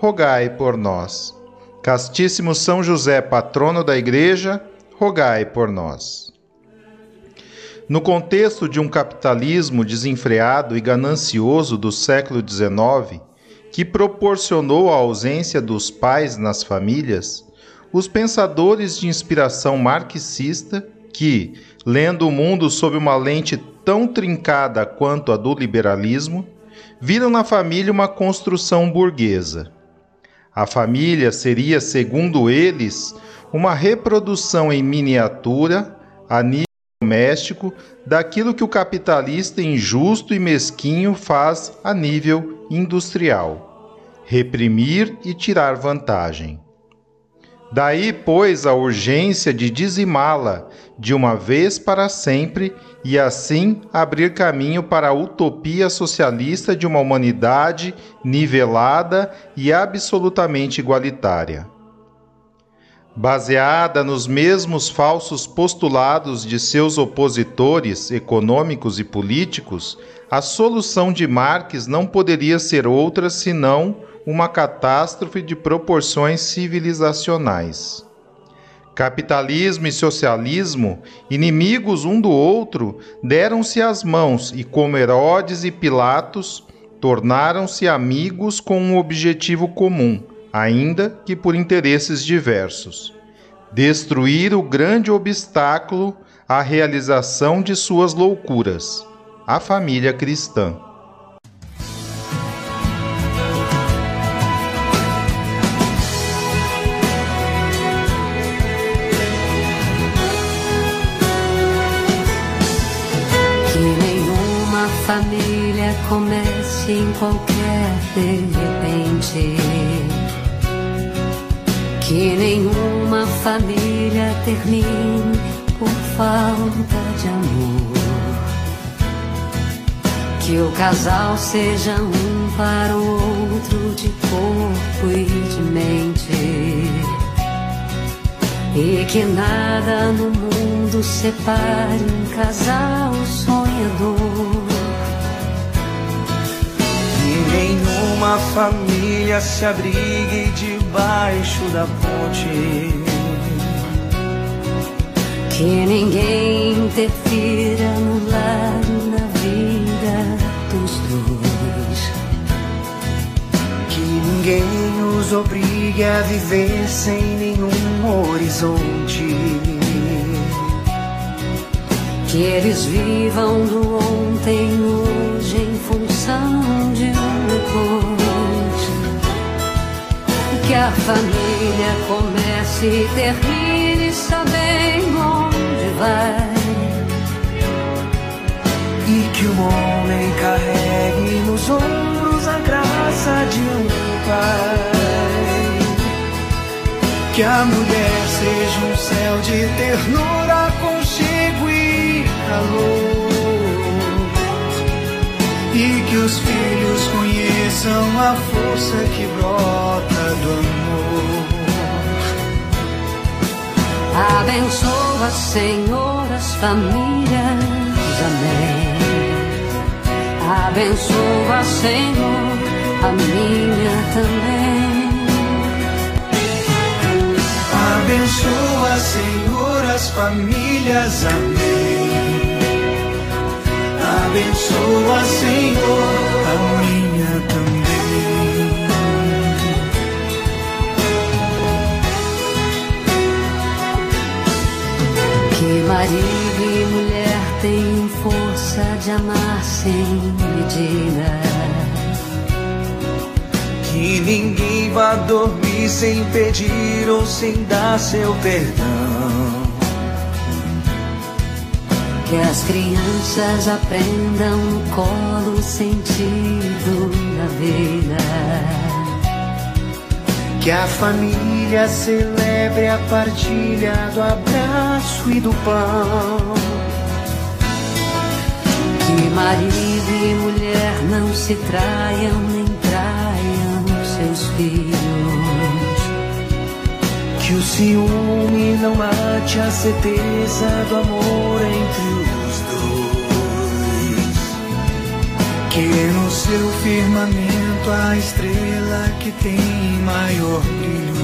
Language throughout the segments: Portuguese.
rogai por nós. Castíssimo São José, patrono da Igreja, rogai por nós. No contexto de um capitalismo desenfreado e ganancioso do século XIX, que proporcionou a ausência dos pais nas famílias, os pensadores de inspiração marxista, que, lendo o mundo sob uma lente tão trincada quanto a do liberalismo, viram na família uma construção burguesa. A família seria, segundo eles, uma reprodução em miniatura, a nível doméstico, daquilo que o capitalista injusto e mesquinho faz a nível industrial: reprimir e tirar vantagem. Daí, pois, a urgência de dizimá-la de uma vez para sempre e assim abrir caminho para a utopia socialista de uma humanidade nivelada e absolutamente igualitária. Baseada nos mesmos falsos postulados de seus opositores econômicos e políticos, a solução de Marx não poderia ser outra senão uma catástrofe de proporções civilizacionais. Capitalismo e socialismo, inimigos um do outro, deram-se as mãos e, como Herodes e Pilatos, tornaram-se amigos com um objetivo comum, ainda que por interesses diversos: destruir o grande obstáculo à realização de suas loucuras, a família cristã. Comece em qualquer de repente. Que nenhuma família termine por falta de amor. Que o casal seja um para o outro de corpo e de mente. E que nada no mundo separe um casal sonhador nenhuma família se abrigue debaixo da ponte. Que ninguém interfira no lar na vida dos dois. Que ninguém os obrigue a viver sem nenhum horizonte. Que eles vivam do ontem hoje a família comece e termine sabendo onde vai. E que o homem carregue nos ombros a graça de um pai. Que a mulher seja um céu de ternura, conchego e calor. E que os filhos conheçam a força que brota do amor. Abençoa, Senhor, as famílias. Amém. Abençoa, Senhor, a minha também. Abençoa, Senhor, as famílias. Amém. Abençoa, Senhor, a minha também. marido e mulher têm força de amar sem medida. Que ninguém vá dormir sem pedir ou sem dar seu perdão. Que as crianças aprendam no colo o sentido da vida que a família celebre a partilha do abraço e do pão. Que marido e mulher não se traiam nem traiam seus filhos. Que o ciúme não mate a certeza do amor entre os dois. Que no seu firmamento a estrela que tem maior brilho.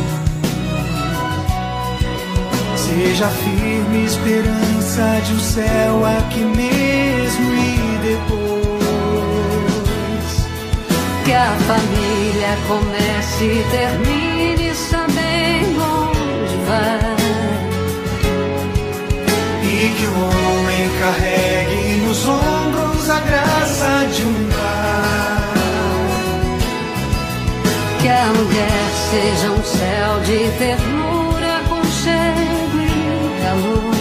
Seja firme esperança de um céu aqui mesmo e depois. Que a família comece e termine sabendo vai. E que o homem carregue nos ombros a graça de um que a mulher seja um céu de ternura, conchego e calor.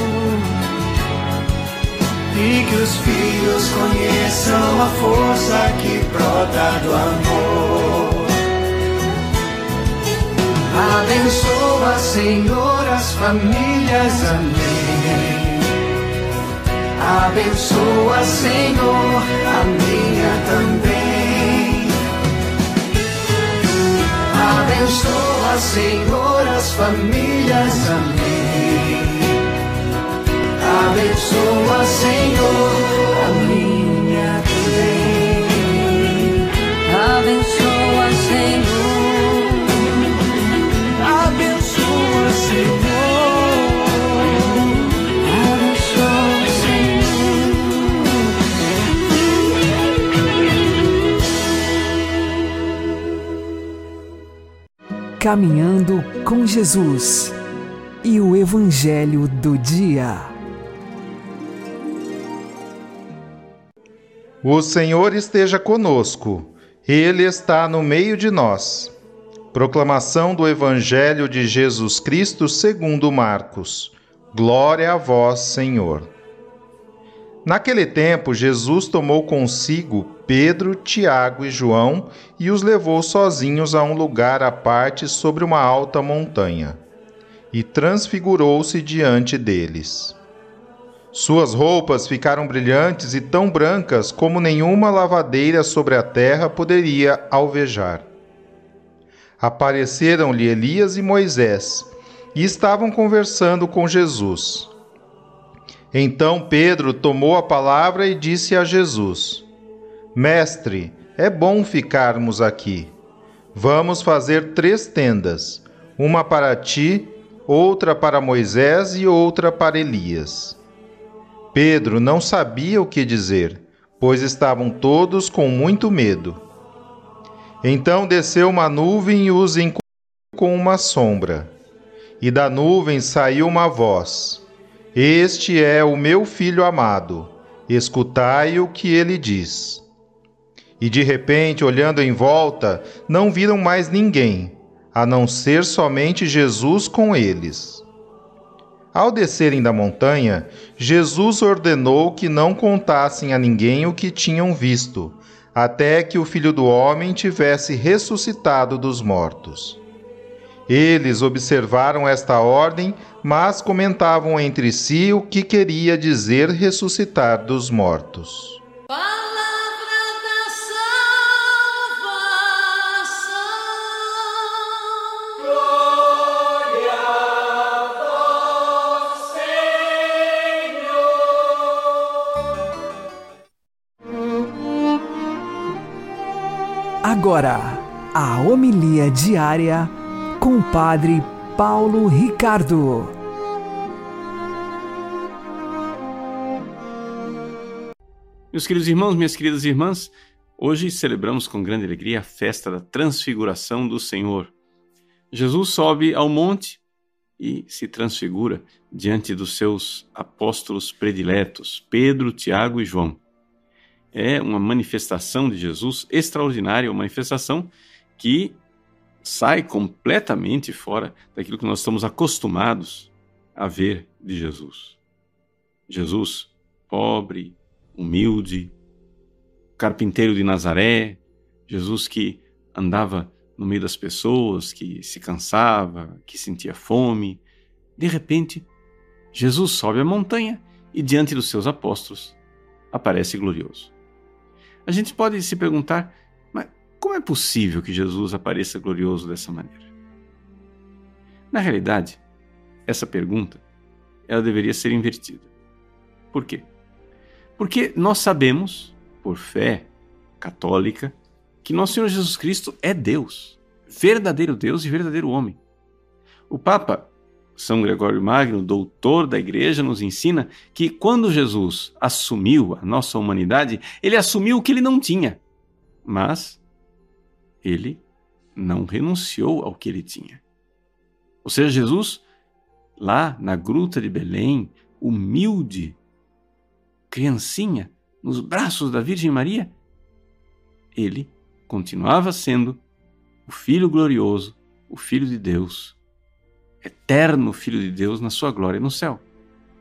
E que os filhos conheçam a força que brota do amor. Abençoa, Senhor, as famílias, amém. Abençoa, Senhor, a minha também. Abençoa, Senhor, as famílias. Amém. Abençoa, Senhor, a minha também. Abençoa, Caminhando com Jesus e o Evangelho do Dia. O Senhor esteja conosco, Ele está no meio de nós. Proclamação do Evangelho de Jesus Cristo segundo Marcos. Glória a vós, Senhor. Naquele tempo, Jesus tomou consigo Pedro, Tiago e João e os levou sozinhos a um lugar à parte sobre uma alta montanha. E transfigurou-se diante deles. Suas roupas ficaram brilhantes e tão brancas como nenhuma lavadeira sobre a terra poderia alvejar. Apareceram-lhe Elias e Moisés e estavam conversando com Jesus. Então Pedro tomou a palavra e disse a Jesus: Mestre, é bom ficarmos aqui. Vamos fazer três tendas: uma para ti, outra para Moisés e outra para Elias. Pedro não sabia o que dizer, pois estavam todos com muito medo. Então desceu uma nuvem e os encobriu com uma sombra. E da nuvem saiu uma voz este é o meu filho amado, escutai o que ele diz. E de repente, olhando em volta, não viram mais ninguém, a não ser somente Jesus com eles. Ao descerem da montanha, Jesus ordenou que não contassem a ninguém o que tinham visto, até que o filho do homem tivesse ressuscitado dos mortos. Eles observaram esta ordem, mas comentavam entre si o que queria dizer ressuscitar dos mortos. Agora, a homilia diária com o Padre Paulo Ricardo. Meus queridos irmãos, minhas queridas irmãs, hoje celebramos com grande alegria a festa da transfiguração do Senhor. Jesus sobe ao monte e se transfigura diante dos seus apóstolos prediletos, Pedro, Tiago e João. É uma manifestação de Jesus extraordinária, uma manifestação que sai completamente fora daquilo que nós estamos acostumados a ver de Jesus. Jesus, pobre, humilde, carpinteiro de Nazaré, Jesus que andava no meio das pessoas, que se cansava, que sentia fome. De repente, Jesus sobe a montanha e, diante dos seus apóstolos, aparece glorioso. A gente pode se perguntar, como é possível que Jesus apareça glorioso dessa maneira? Na realidade, essa pergunta ela deveria ser invertida. Por quê? Porque nós sabemos, por fé católica, que nosso Senhor Jesus Cristo é Deus, verdadeiro Deus e verdadeiro homem. O Papa São Gregório Magno, doutor da Igreja, nos ensina que quando Jesus assumiu a nossa humanidade, ele assumiu o que ele não tinha, mas ele não renunciou ao que ele tinha. Ou seja, Jesus, lá na gruta de Belém, humilde, criancinha, nos braços da Virgem Maria, ele continuava sendo o Filho glorioso, o Filho de Deus, eterno Filho de Deus na sua glória no céu.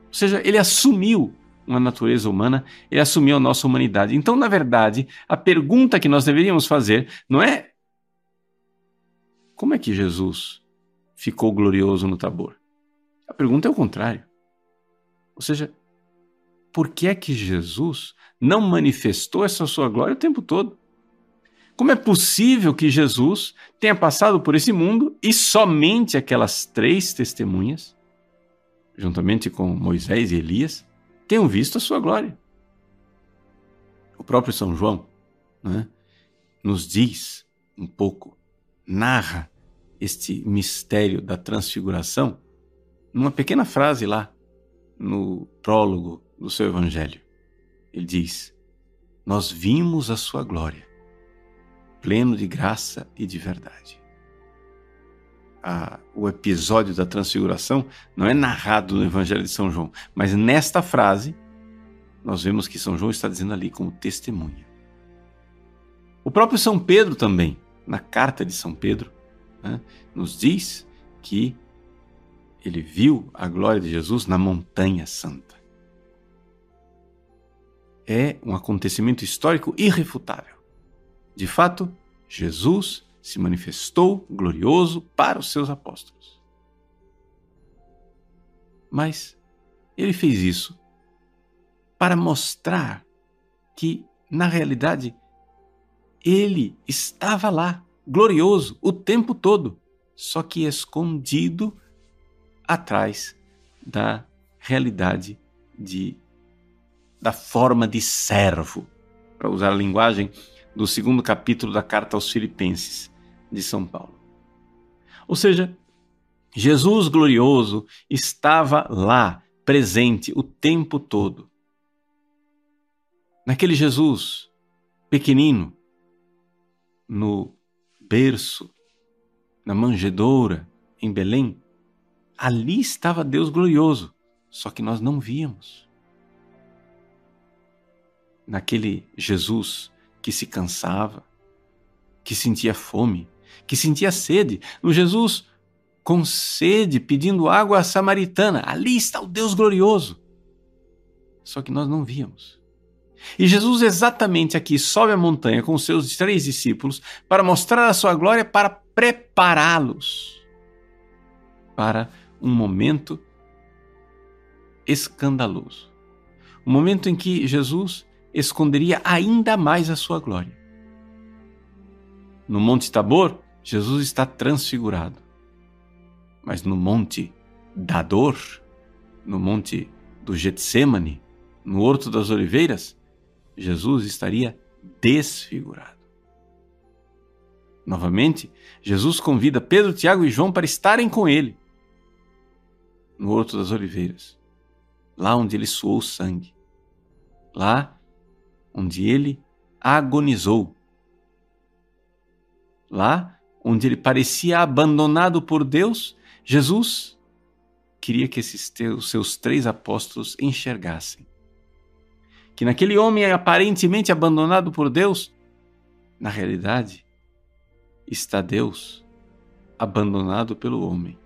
Ou seja, ele assumiu uma natureza humana, ele assumiu a nossa humanidade. Então, na verdade, a pergunta que nós deveríamos fazer não é como é que Jesus ficou glorioso no Tabor? A pergunta é o contrário. Ou seja, por que é que Jesus não manifestou essa sua glória o tempo todo? Como é possível que Jesus tenha passado por esse mundo e somente aquelas três testemunhas, juntamente com Moisés e Elias, tenham visto a sua glória? O próprio São João né, nos diz um pouco, narra este mistério da transfiguração numa pequena frase lá no prólogo do seu evangelho. Ele diz: Nós vimos a sua glória pleno de graça e de verdade. o episódio da transfiguração não é narrado no Evangelho de São João, mas nesta frase nós vemos que São João está dizendo ali como testemunha. O próprio São Pedro também, na carta de São Pedro, né, nos diz que ele viu a glória de Jesus na Montanha Santa. É um acontecimento histórico irrefutável. De fato, Jesus se manifestou glorioso para os seus apóstolos. Mas ele fez isso para mostrar que, na realidade, ele estava lá, glorioso, o tempo todo, só que escondido atrás da realidade de da forma de servo, para usar a linguagem do segundo capítulo da carta aos Filipenses de São Paulo. Ou seja, Jesus glorioso estava lá, presente o tempo todo. Naquele Jesus pequenino, no berço, na manjedoura, em Belém, ali estava Deus glorioso, só que nós não víamos. Naquele Jesus que se cansava, que sentia fome, que sentia sede. No Jesus, com sede, pedindo água à samaritana. Ali está o Deus glorioso. Só que nós não víamos. E Jesus, exatamente aqui, sobe a montanha com seus três discípulos para mostrar a sua glória, para prepará-los para um momento escandaloso. Um momento em que Jesus esconderia ainda mais a sua glória. No Monte Tabor, Jesus está transfigurado. Mas no Monte da Dor, no Monte do Getsemane, no Horto das Oliveiras, Jesus estaria desfigurado. Novamente, Jesus convida Pedro, Tiago e João para estarem com ele no Horto das Oliveiras, lá onde ele suou sangue, lá onde ele agonizou. Lá onde ele parecia abandonado por Deus, Jesus queria que esses teus, seus três apóstolos enxergassem que naquele homem aparentemente abandonado por Deus, na realidade, está Deus abandonado pelo homem.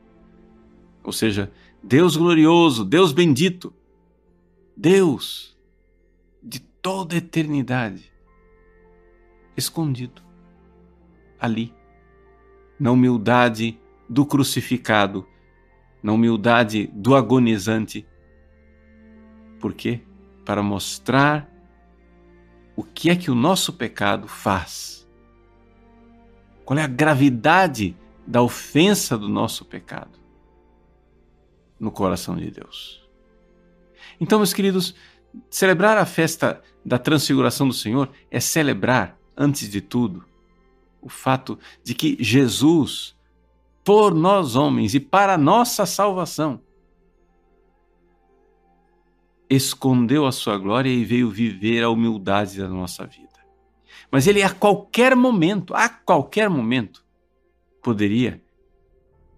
Ou seja, Deus glorioso, Deus bendito, Deus de toda a eternidade, escondido ali, na humildade do crucificado, na humildade do agonizante. Por quê? Para mostrar o que é que o nosso pecado faz. Qual é a gravidade da ofensa do nosso pecado no coração de Deus. Então, meus queridos, celebrar a festa da transfiguração do Senhor é celebrar, antes de tudo, o fato de que Jesus, por nós homens e para a nossa salvação, escondeu a sua glória e veio viver a humildade da nossa vida. Mas ele a qualquer momento, a qualquer momento, poderia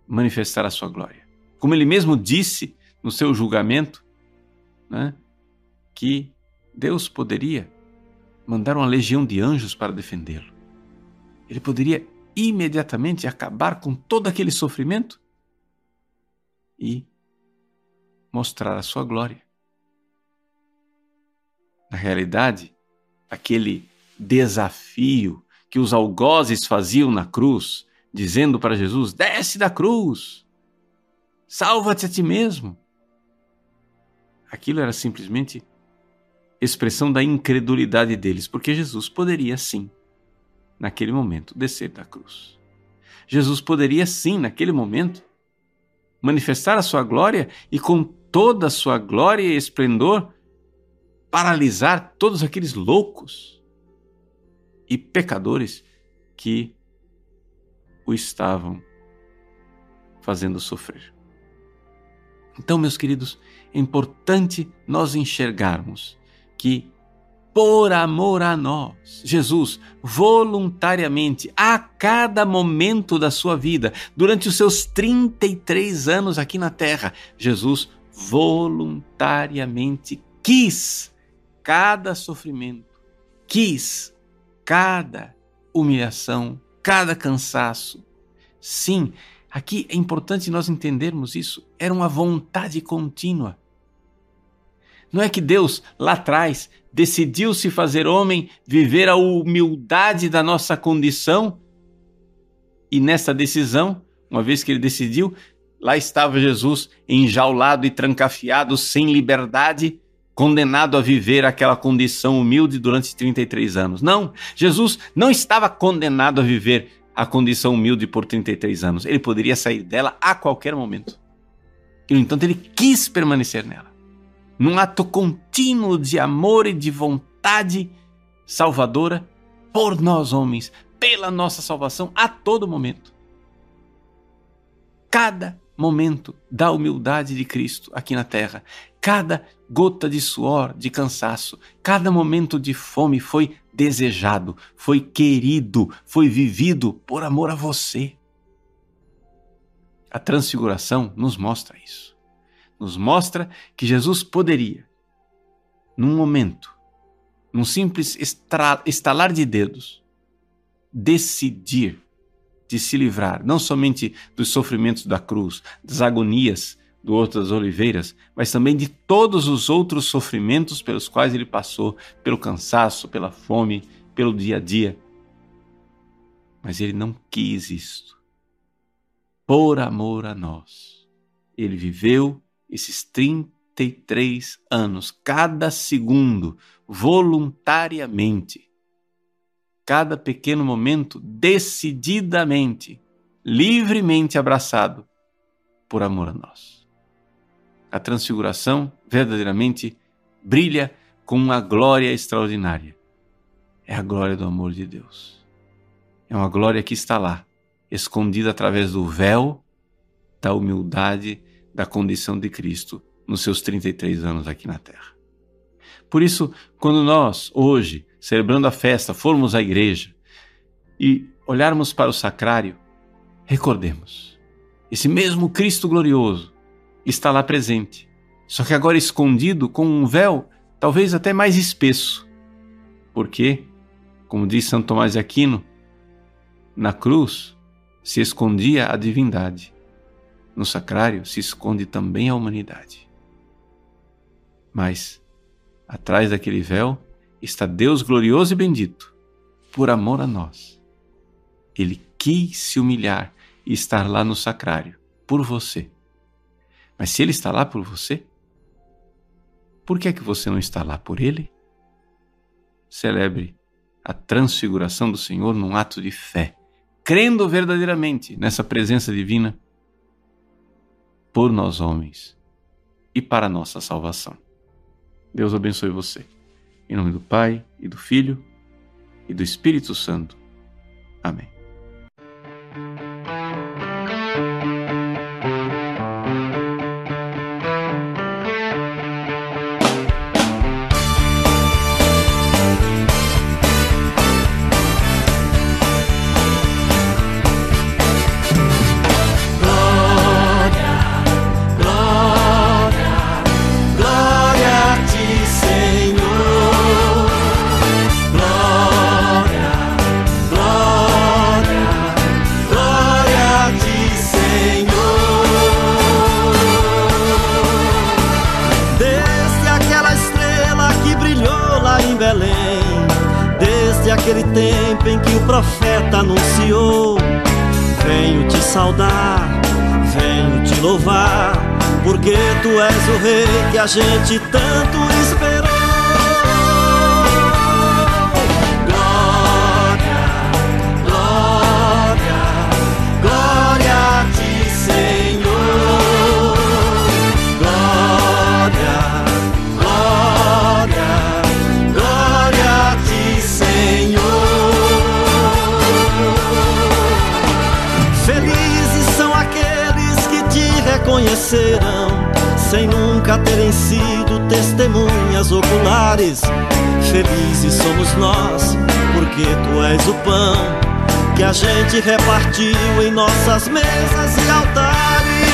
manifestar a sua glória. Como ele mesmo disse no seu julgamento, né, que Deus poderia mandar uma legião de anjos para defendê-lo. Ele poderia imediatamente acabar com todo aquele sofrimento e mostrar a sua glória. Na realidade, aquele desafio que os algozes faziam na cruz dizendo para Jesus: desce da cruz, salva-te a ti mesmo. Aquilo era simplesmente expressão da incredulidade deles, porque Jesus poderia sim, naquele momento, descer da cruz. Jesus poderia sim, naquele momento, manifestar a sua glória e com toda a sua glória e esplendor paralisar todos aqueles loucos e pecadores que o estavam fazendo sofrer. Então, meus queridos, é importante nós enxergarmos que, por amor a nós, Jesus voluntariamente, a cada momento da sua vida, durante os seus 33 anos aqui na terra, Jesus voluntariamente quis cada sofrimento, quis cada humilhação, cada cansaço. Sim, aqui é importante nós entendermos isso. Era uma vontade contínua. Não é que Deus, lá atrás, decidiu se fazer homem, viver a humildade da nossa condição, e nessa decisão, uma vez que ele decidiu, lá estava Jesus enjaulado e trancafiado, sem liberdade, condenado a viver aquela condição humilde durante 33 anos. Não, Jesus não estava condenado a viver a condição humilde por 33 anos. Ele poderia sair dela a qualquer momento. E, no entanto, ele quis permanecer nela. Num ato contínuo de amor e de vontade salvadora por nós homens, pela nossa salvação a todo momento. Cada momento da humildade de Cristo aqui na terra, cada gota de suor, de cansaço, cada momento de fome foi desejado, foi querido, foi vivido por amor a você. A transfiguração nos mostra isso. Nos mostra que Jesus poderia, num momento, num simples estalar de dedos, decidir de se livrar não somente dos sofrimentos da cruz, das agonias do Horto das Oliveiras, mas também de todos os outros sofrimentos pelos quais ele passou, pelo cansaço, pela fome, pelo dia a dia. Mas ele não quis isto. Por amor a nós, ele viveu esses 33 anos, cada segundo, voluntariamente, cada pequeno momento decididamente, livremente abraçado por amor a nós. A transfiguração verdadeiramente brilha com uma glória extraordinária. É a glória do amor de Deus. É uma glória que está lá, escondida através do véu da humildade da condição de Cristo nos seus 33 anos aqui na terra. Por isso, quando nós, hoje, celebrando a festa, formos à igreja e olharmos para o sacrário, recordemos esse mesmo Cristo glorioso está lá presente. Só que agora escondido com um véu talvez até mais espesso. Porque, como diz Santo Tomás de Aquino, na cruz se escondia a divindade. No sacrário se esconde também a humanidade. Mas, atrás daquele véu, está Deus glorioso e bendito, por amor a nós. Ele quis se humilhar e estar lá no sacrário, por você. Mas se ele está lá por você, por que é que você não está lá por ele? Celebre a transfiguração do Senhor num ato de fé, crendo verdadeiramente nessa presença divina por nós homens e para nossa salvação. Deus abençoe você. Em nome do Pai, e do Filho, e do Espírito Santo. Amém. Profeta anunciou: Venho te saudar, venho te louvar, porque tu és o rei que a gente tanto esperou. Terem sido testemunhas oculares. Felizes somos nós, porque tu és o pão que a gente repartiu em nossas mesas e altares.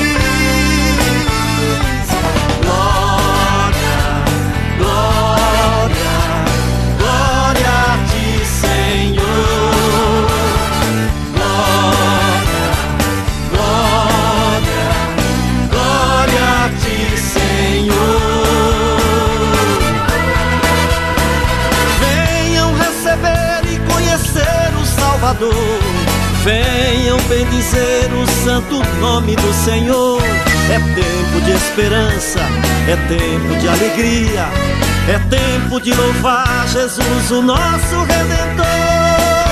Salvador. Venham bendizer o santo nome do Senhor. É tempo de esperança, é tempo de alegria, é tempo de louvar Jesus, o nosso Redentor.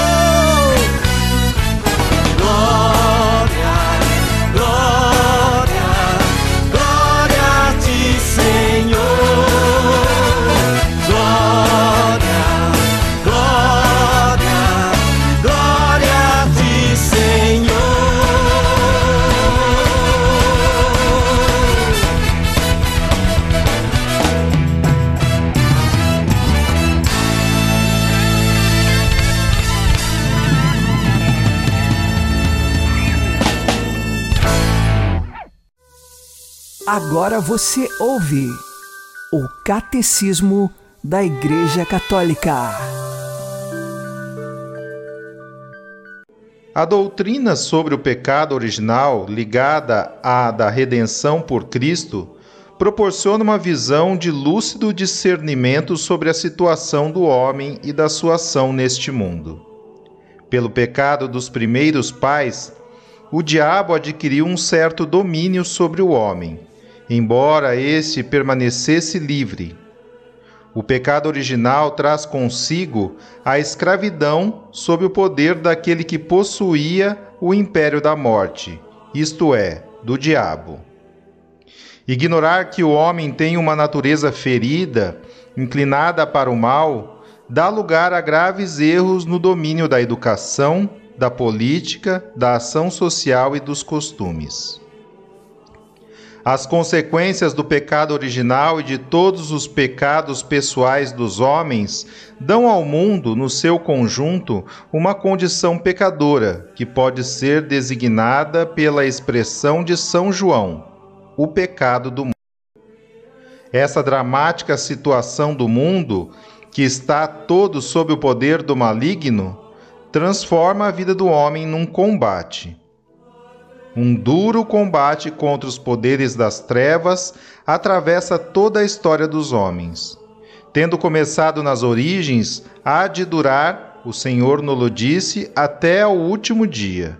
Agora você ouve o Catecismo da Igreja Católica. A doutrina sobre o pecado original, ligada à da redenção por Cristo, proporciona uma visão de lúcido discernimento sobre a situação do homem e da sua ação neste mundo. Pelo pecado dos primeiros pais, o diabo adquiriu um certo domínio sobre o homem embora este permanecesse livre. O pecado original traz consigo a escravidão sob o poder daquele que possuía o império da morte, isto é, do diabo. Ignorar que o homem tem uma natureza ferida, inclinada para o mal, dá lugar a graves erros no domínio da educação, da política, da ação social e dos costumes. As consequências do pecado original e de todos os pecados pessoais dos homens dão ao mundo, no seu conjunto, uma condição pecadora, que pode ser designada pela expressão de São João: o pecado do mundo. Essa dramática situação do mundo, que está todo sob o poder do maligno, transforma a vida do homem num combate. Um duro combate contra os poderes das trevas atravessa toda a história dos homens. Tendo começado nas origens, há de durar, o Senhor nos disse, até o último dia.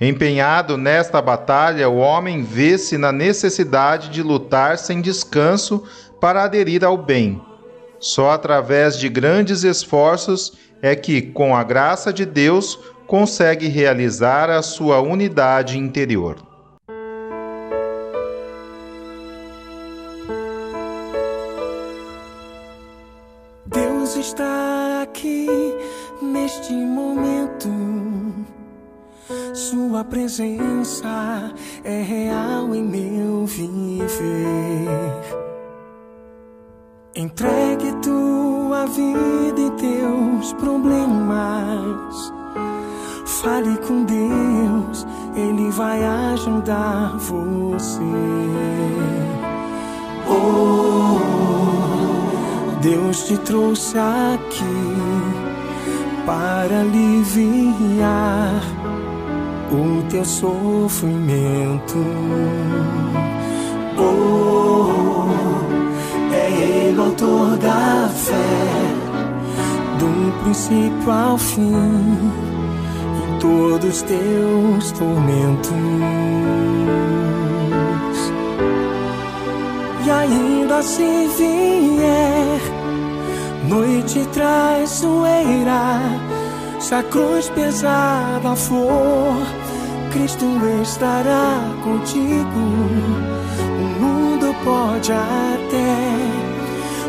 Empenhado nesta batalha, o homem vê-se na necessidade de lutar sem descanso para aderir ao bem. Só através de grandes esforços é que, com a graça de Deus, consegue realizar a sua unidade interior. Deus está aqui neste momento. Sua presença é real em meu viver. Entregue tua vida e teus problemas. Fale com Deus, Ele vai ajudar você. Oh, Deus te trouxe aqui para aliviar o teu sofrimento. Oh, é Ele o autor da fé, do princípio ao fim, todos teus tormentos. E ainda se vier noite traiçoeira, se a cruz pesada for, Cristo estará contigo. O mundo pode até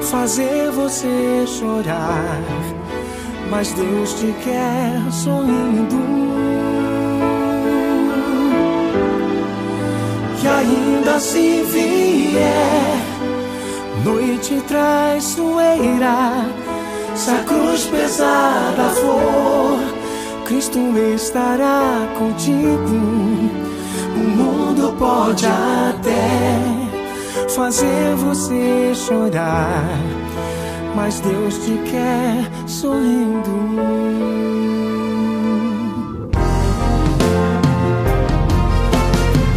fazer você chorar, mas Deus te quer sorrindo. E ainda se vier noite traiçoeira, se a cruz pesada for, Cristo estará contigo. O mundo pode até fazer você chorar, mas Deus te quer sorrindo.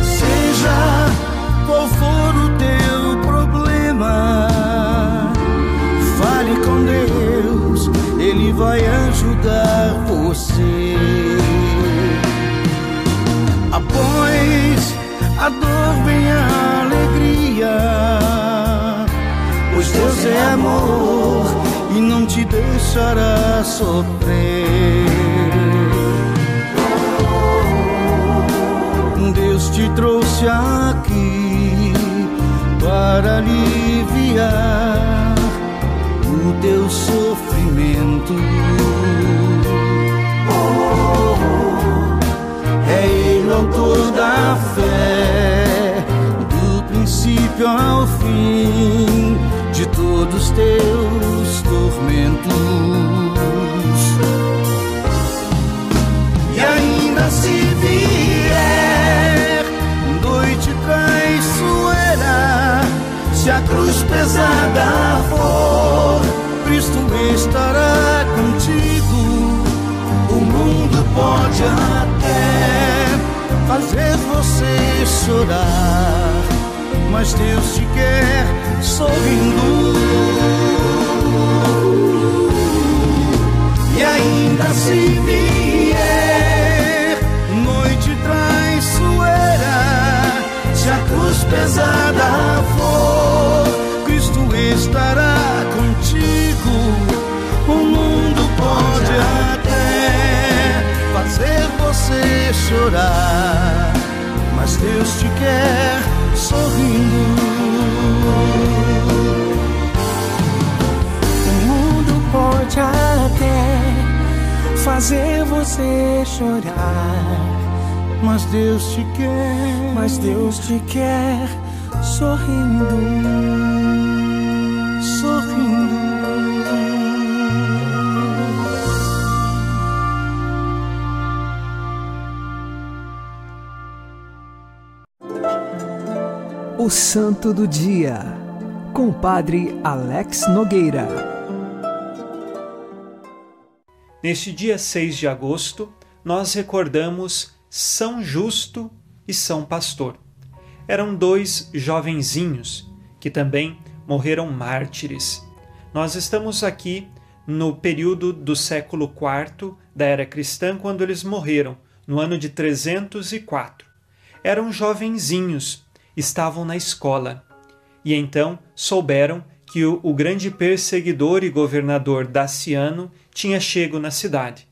Seja qual for o teu problema, fale com Deus, Ele vai ajudar você. Após a dor vem a alegria, Deus é amor e não te deixará sofrer. Deus te trouxe aqui para aliviar o teu sofrimento. É Ele autor da fé, do princípio ao fim teus tormentos. E ainda se vier noite traiçoeira, se a cruz pesada for, Cristo estará contigo. O mundo pode até fazer você chorar, mas Deus te quer sorrindo. E ainda se vier noite traiçoeira, se a cruz pesada for, Cristo estará contigo. O mundo pode até fazer você chorar, mas Deus te quer sorrindo. O mundo pode até fazer você chorar, Mas Deus te quer, mas Deus te quer sorrindo. sorrindo. O Santo do Dia, com o Padre Alex Nogueira. Neste dia 6 de agosto, nós recordamos São Justo e São Pastor. Eram dois jovenzinhos que também morreram mártires. Nós estamos aqui no período do século IV da era cristã, quando eles morreram, no ano de 304. Eram jovenzinhos, estavam na escola, e então souberam que o, o grande perseguidor e governador Daciano tinha chego na cidade.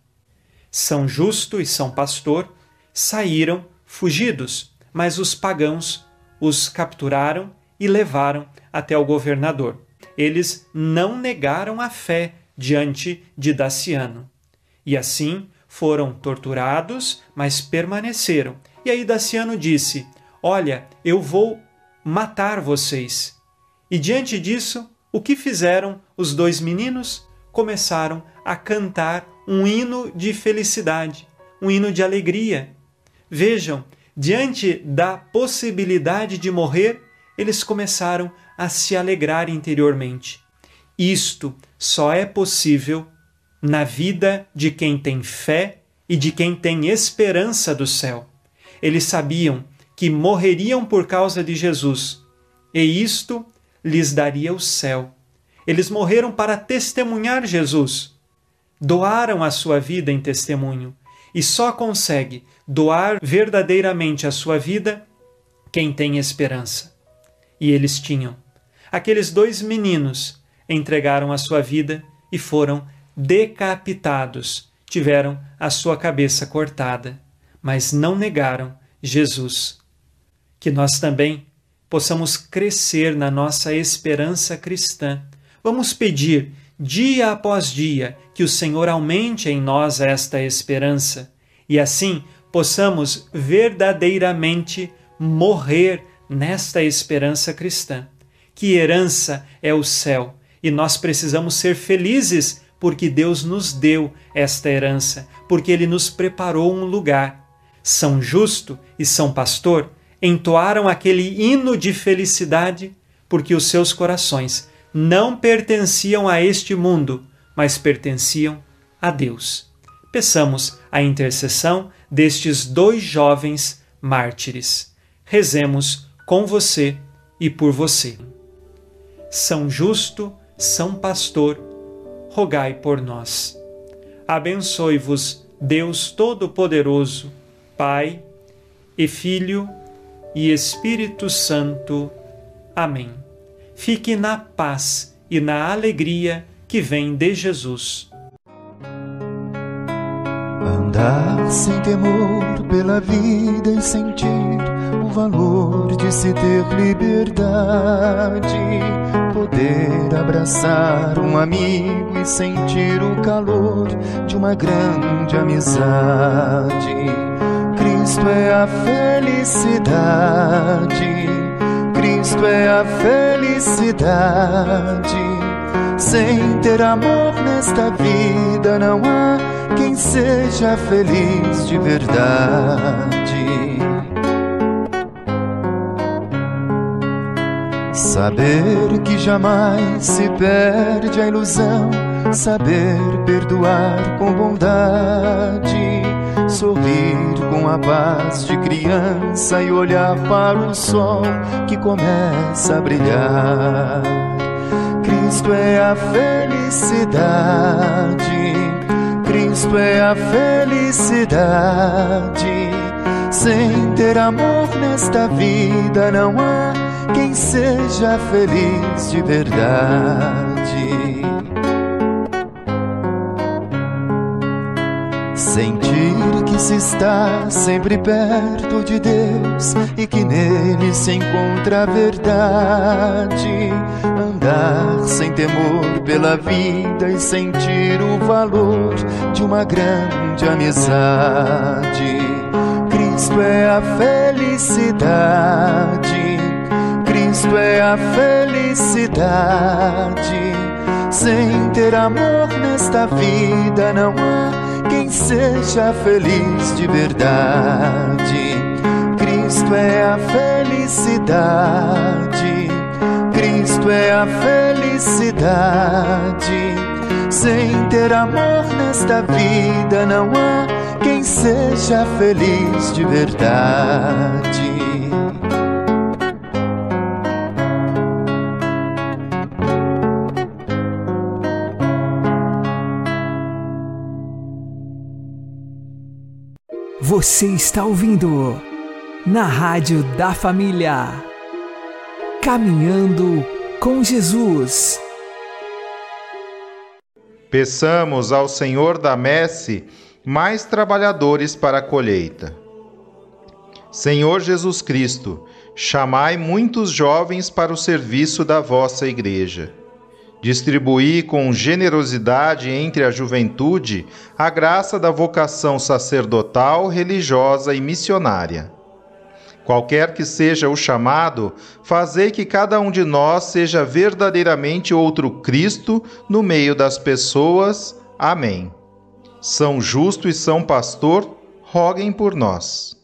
São Justo e São Pastor saíram fugidos, mas os pagãos os capturaram e levaram até o governador. Eles não negaram a fé diante de Daciano. E assim foram torturados, mas permaneceram. E aí Daciano disse: Olha, eu vou matar vocês. E diante disso, o que fizeram os dois meninos? Começaram a cantar um hino de felicidade, um hino de alegria. Vejam, diante da possibilidade de morrer, eles começaram a se alegrar interiormente. Isto só é possível na vida de quem tem fé e de quem tem esperança do céu. Eles sabiam que morreriam por causa de Jesus, e isto lhes daria o céu. Eles morreram para testemunhar Jesus. Doaram a sua vida em testemunho, e só consegue doar verdadeiramente a sua vida quem tem esperança. E eles tinham. Aqueles dois meninos entregaram a sua vida e foram decapitados, tiveram a sua cabeça cortada, mas não negaram Jesus. Que nós também possamos crescer na nossa esperança cristã. Vamos pedir, dia após dia, que o Senhor aumente em nós esta esperança e assim possamos verdadeiramente morrer nesta esperança cristã. Que herança é o céu e nós precisamos ser felizes porque Deus nos deu esta herança, porque Ele nos preparou um lugar. São Justo e São Pastor entoaram aquele hino de felicidade porque os seus corações não pertenciam a este mundo, mas pertenciam a Deus. Peçamos a intercessão destes dois jovens mártires. Rezemos com você e por você. São Justo, São Pastor, rogai por nós. Abençoe-vos, Deus Todo-Poderoso, Pai e Filho e Espírito Santo. Amém. Fique na paz e na alegria que vem de Jesus. Andar sem temor pela vida e sentir o valor de se ter liberdade, poder abraçar um amigo e sentir o calor de uma grande amizade Cristo é a felicidade. Cristo é a felicidade. Sem ter amor nesta vida, não há quem seja feliz de verdade. Saber que jamais se perde a ilusão, saber perdoar com bondade sorrir com a paz de criança e olhar para o sol que começa a brilhar. Cristo é a felicidade, Cristo é a felicidade. Sem ter amor nesta vida, não há quem seja feliz de verdade. Sentir se está sempre perto de Deus e que nele se encontra a verdade. Andar sem temor pela vida e sentir o valor de uma grande amizade. Cristo é a felicidade. Cristo é a felicidade. Sem ter amor nesta vida não há quem seja feliz de verdade. Cristo é a felicidade. Cristo é a felicidade. Sem ter amor nesta vida não há quem seja feliz de verdade. Você está ouvindo na Rádio da Família. Caminhando com Jesus. Peçamos ao Senhor da Messe mais trabalhadores para a colheita. Senhor Jesus Cristo, chamai muitos jovens para o serviço da vossa Igreja. Distribuí com generosidade entre a juventude a graça da vocação sacerdotal, religiosa e missionária. Qualquer que seja o chamado, fazei que cada um de nós seja verdadeiramente outro Cristo no meio das pessoas. Amém. São Justo e São Pastor, roguem por nós.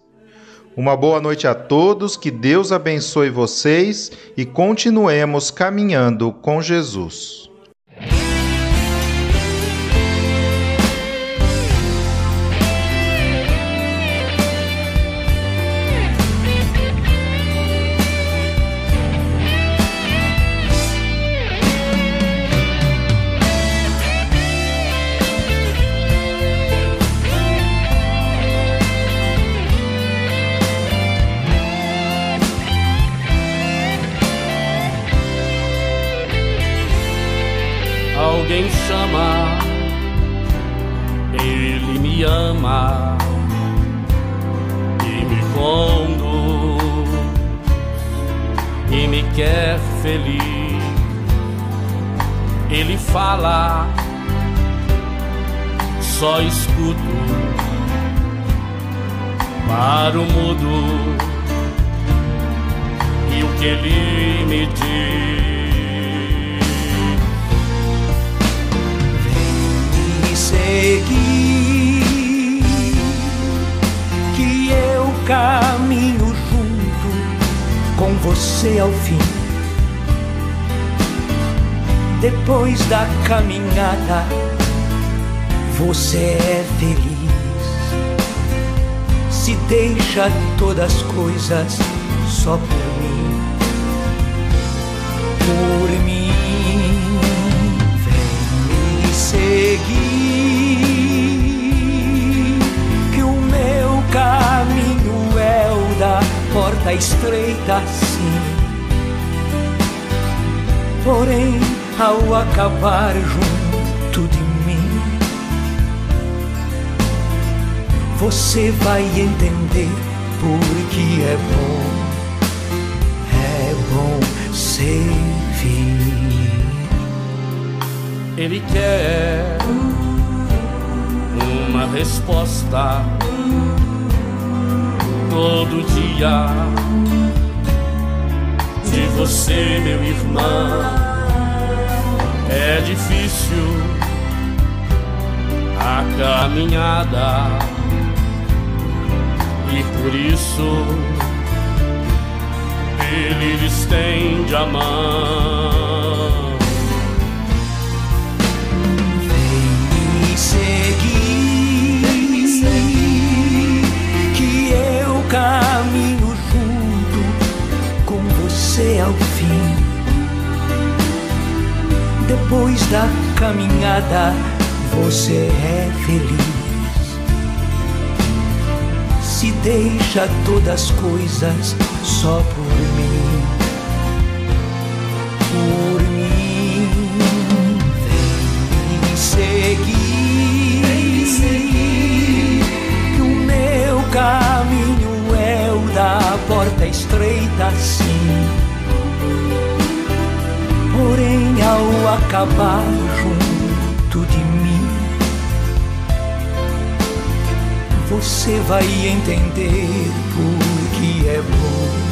Uma boa noite a todos, que Deus abençoe vocês e continuemos caminhando com Jesus. Feliz. Ele fala, só escuto para o mudo e o que ele me diz. seguir, que eu caminho junto com você ao fim. Depois da caminhada, você é feliz. Se deixa todas as coisas só por mim, por mim. Vem me seguir. caminho é o da porta estreita, sim. Porém, ao acabar junto de mim, você vai entender porque é bom, é bom servir. Ele quer uma resposta todo dia de você, meu irmão. É difícil a caminhada e por isso ele estende a mão. Depois da caminhada, você é feliz. Se deixa todas as coisas só por mim. Por mim, vem me seguir. Vem me seguir. Que o meu caminho da porta estreita assim. Porém, ao acabar junto de mim, você vai entender porque é bom,